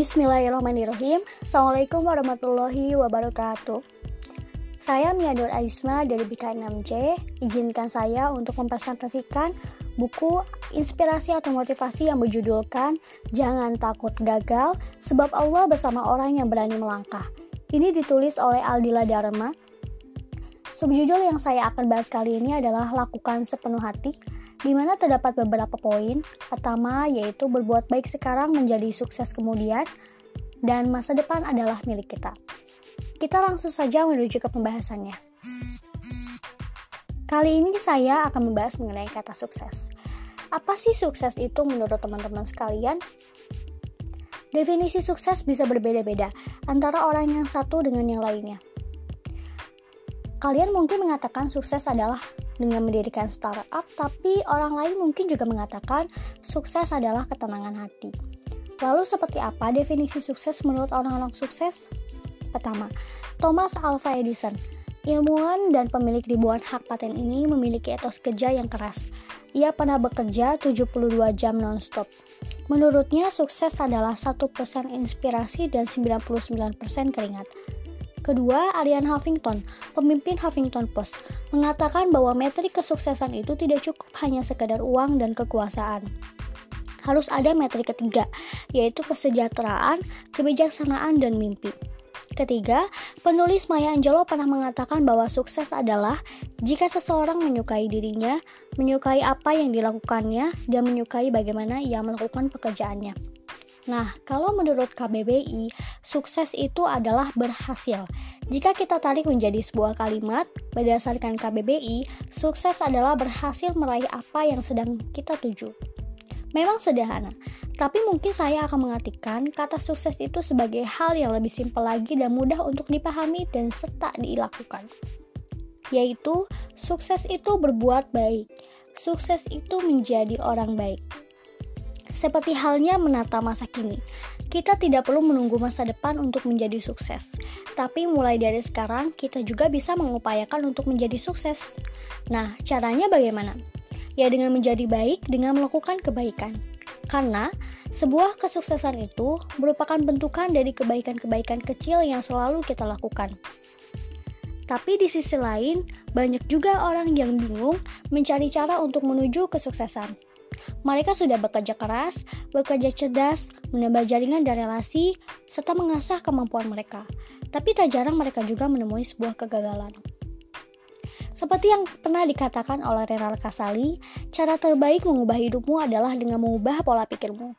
Bismillahirrahmanirrahim. Assalamualaikum warahmatullahi wabarakatuh. Saya Miadur Aisma dari BK6J Izinkan saya untuk mempresentasikan buku inspirasi atau motivasi yang berjudulkan Jangan takut gagal sebab Allah bersama orang yang berani melangkah. Ini ditulis oleh Aldila Dharma. Subjudul yang saya akan bahas kali ini adalah lakukan sepenuh hati di mana terdapat beberapa poin. Pertama, yaitu berbuat baik sekarang menjadi sukses kemudian, dan masa depan adalah milik kita. Kita langsung saja menuju ke pembahasannya. Kali ini saya akan membahas mengenai kata sukses. Apa sih sukses itu menurut teman-teman sekalian? Definisi sukses bisa berbeda-beda antara orang yang satu dengan yang lainnya. Kalian mungkin mengatakan sukses adalah dengan mendirikan startup, tapi orang lain mungkin juga mengatakan sukses adalah ketenangan hati. Lalu seperti apa definisi sukses menurut orang-orang sukses? Pertama, Thomas Alva Edison. Ilmuwan dan pemilik ribuan hak paten ini memiliki etos kerja yang keras. Ia pernah bekerja 72 jam non-stop. Menurutnya, sukses adalah 1% inspirasi dan 99% keringat. Kedua, Arian Huffington, pemimpin Huffington Post, mengatakan bahwa metrik kesuksesan itu tidak cukup hanya sekedar uang dan kekuasaan. Harus ada metrik ketiga, yaitu kesejahteraan, kebijaksanaan, dan mimpi. Ketiga, penulis Maya Angelou pernah mengatakan bahwa sukses adalah jika seseorang menyukai dirinya, menyukai apa yang dilakukannya, dan menyukai bagaimana ia melakukan pekerjaannya. Nah, kalau menurut KBBI, sukses itu adalah berhasil. Jika kita tarik menjadi sebuah kalimat, berdasarkan KBBI, sukses adalah berhasil meraih apa yang sedang kita tuju. Memang sederhana, tapi mungkin saya akan mengartikan kata sukses itu sebagai hal yang lebih simpel lagi dan mudah untuk dipahami dan serta dilakukan. Yaitu, sukses itu berbuat baik. Sukses itu menjadi orang baik. Seperti halnya menata masa kini, kita tidak perlu menunggu masa depan untuk menjadi sukses, tapi mulai dari sekarang kita juga bisa mengupayakan untuk menjadi sukses. Nah, caranya bagaimana? Ya, dengan menjadi baik dengan melakukan kebaikan, karena sebuah kesuksesan itu merupakan bentukan dari kebaikan-kebaikan kecil yang selalu kita lakukan. Tapi di sisi lain, banyak juga orang yang bingung mencari cara untuk menuju kesuksesan. Mereka sudah bekerja keras, bekerja cerdas, menambah jaringan dan relasi, serta mengasah kemampuan mereka. Tapi tak jarang mereka juga menemui sebuah kegagalan. Seperti yang pernah dikatakan oleh Renal Kasali, cara terbaik mengubah hidupmu adalah dengan mengubah pola pikirmu.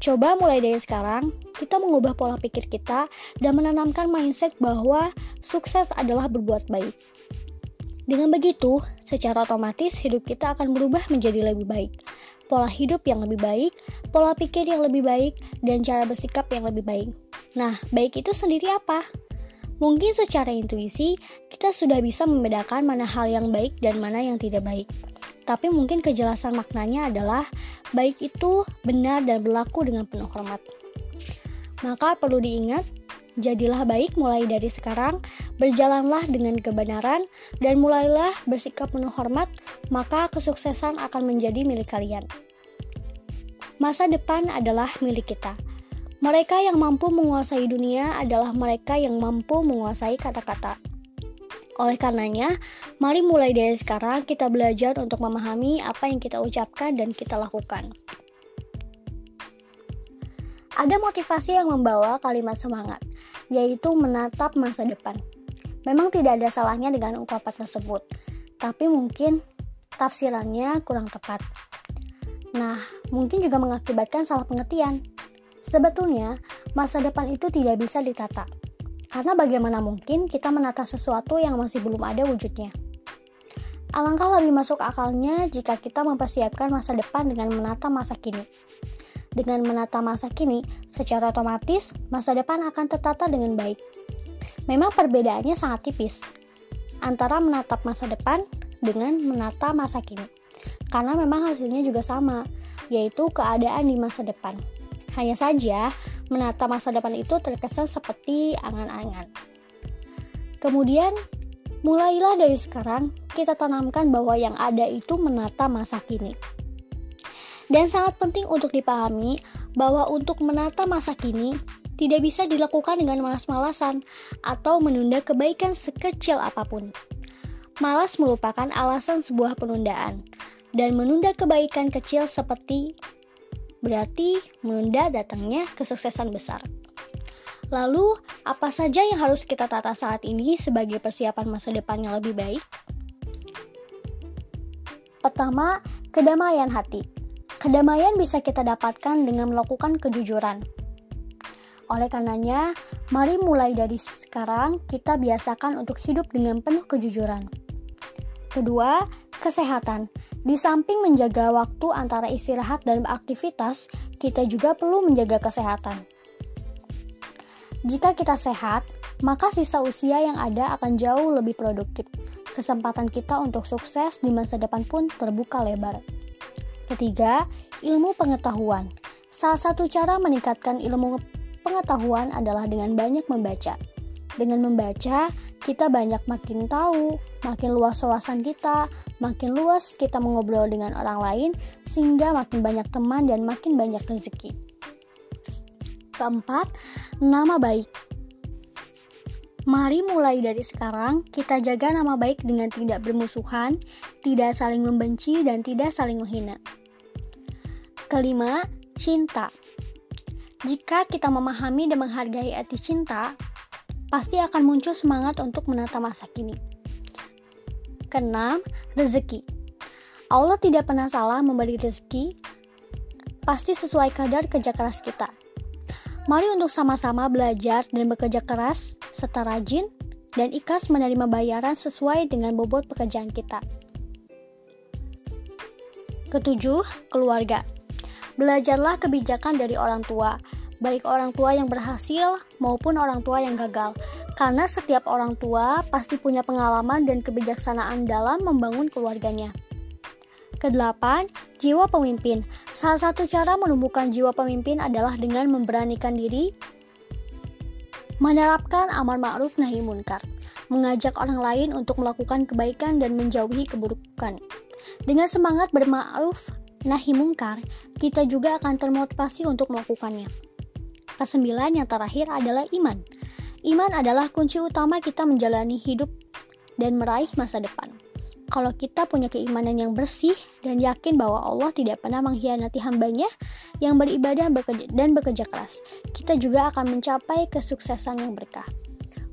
Coba mulai dari sekarang, kita mengubah pola pikir kita dan menanamkan mindset bahwa sukses adalah berbuat baik. Dengan begitu, secara otomatis hidup kita akan berubah menjadi lebih baik pola hidup yang lebih baik, pola pikir yang lebih baik, dan cara bersikap yang lebih baik. Nah, baik itu sendiri apa? Mungkin secara intuisi, kita sudah bisa membedakan mana hal yang baik dan mana yang tidak baik. Tapi mungkin kejelasan maknanya adalah baik itu benar dan berlaku dengan penuh hormat. Maka perlu diingat, jadilah baik mulai dari sekarang, berjalanlah dengan kebenaran, dan mulailah bersikap penuh hormat, maka kesuksesan akan menjadi milik kalian. Masa depan adalah milik kita. Mereka yang mampu menguasai dunia adalah mereka yang mampu menguasai kata-kata. Oleh karenanya, mari mulai dari sekarang kita belajar untuk memahami apa yang kita ucapkan dan kita lakukan. Ada motivasi yang membawa kalimat semangat, yaitu menatap masa depan. Memang tidak ada salahnya dengan ungkapan tersebut, tapi mungkin tafsirannya kurang tepat. Nah, mungkin juga mengakibatkan salah pengertian. Sebetulnya, masa depan itu tidak bisa ditata. Karena bagaimana mungkin kita menata sesuatu yang masih belum ada wujudnya. Alangkah lebih masuk akalnya jika kita mempersiapkan masa depan dengan menata masa kini. Dengan menata masa kini, secara otomatis masa depan akan tertata dengan baik. Memang perbedaannya sangat tipis antara menatap masa depan dengan menata masa kini karena memang hasilnya juga sama, yaitu keadaan di masa depan. Hanya saja, menata masa depan itu terkesan seperti angan-angan. Kemudian, mulailah dari sekarang kita tanamkan bahwa yang ada itu menata masa kini. Dan sangat penting untuk dipahami bahwa untuk menata masa kini tidak bisa dilakukan dengan malas-malasan atau menunda kebaikan sekecil apa pun. Malas merupakan alasan sebuah penundaan, dan menunda kebaikan kecil seperti berarti menunda datangnya kesuksesan besar. Lalu, apa saja yang harus kita tata saat ini sebagai persiapan masa depan yang lebih baik? Pertama, kedamaian hati. Kedamaian bisa kita dapatkan dengan melakukan kejujuran. Oleh karenanya, mari mulai dari sekarang kita biasakan untuk hidup dengan penuh kejujuran. Kedua, kesehatan. Di samping menjaga waktu antara istirahat dan beraktivitas, kita juga perlu menjaga kesehatan. Jika kita sehat, maka sisa usia yang ada akan jauh lebih produktif. Kesempatan kita untuk sukses di masa depan pun terbuka lebar. Ketiga, ilmu pengetahuan. Salah satu cara meningkatkan ilmu pengetahuan adalah dengan banyak membaca. Dengan membaca, kita banyak makin tahu, makin luas wawasan kita, makin luas kita mengobrol dengan orang lain, sehingga makin banyak teman dan makin banyak rezeki. Keempat, nama baik. Mari mulai dari sekarang kita jaga nama baik dengan tidak bermusuhan, tidak saling membenci, dan tidak saling menghina. Kelima, cinta. Jika kita memahami dan menghargai arti cinta, pasti akan muncul semangat untuk menata masa kini. Keenam, rezeki. Allah tidak pernah salah memberi rezeki, pasti sesuai kadar kerja keras kita. Mari untuk sama-sama belajar dan bekerja keras, serta rajin, dan ikhlas menerima bayaran sesuai dengan bobot pekerjaan kita. Ketujuh, keluarga. Belajarlah kebijakan dari orang tua, baik orang tua yang berhasil maupun orang tua yang gagal. Karena setiap orang tua pasti punya pengalaman dan kebijaksanaan dalam membangun keluarganya. Kedelapan, jiwa pemimpin. Salah satu cara menumbuhkan jiwa pemimpin adalah dengan memberanikan diri menerapkan amar ma'ruf nahi munkar, mengajak orang lain untuk melakukan kebaikan dan menjauhi keburukan. Dengan semangat berma'ruf nahi munkar, kita juga akan termotivasi untuk melakukannya. Kesembilan yang terakhir adalah iman. Iman adalah kunci utama kita menjalani hidup dan meraih masa depan. Kalau kita punya keimanan yang bersih dan yakin bahwa Allah tidak pernah mengkhianati hambanya yang beribadah dan bekerja keras, kita juga akan mencapai kesuksesan yang berkah.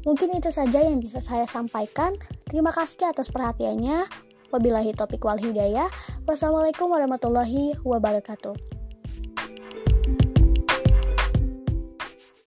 Mungkin itu saja yang bisa saya sampaikan. Terima kasih atas perhatiannya. Wabillahi topik wal hidayah. Wassalamualaikum warahmatullahi wabarakatuh.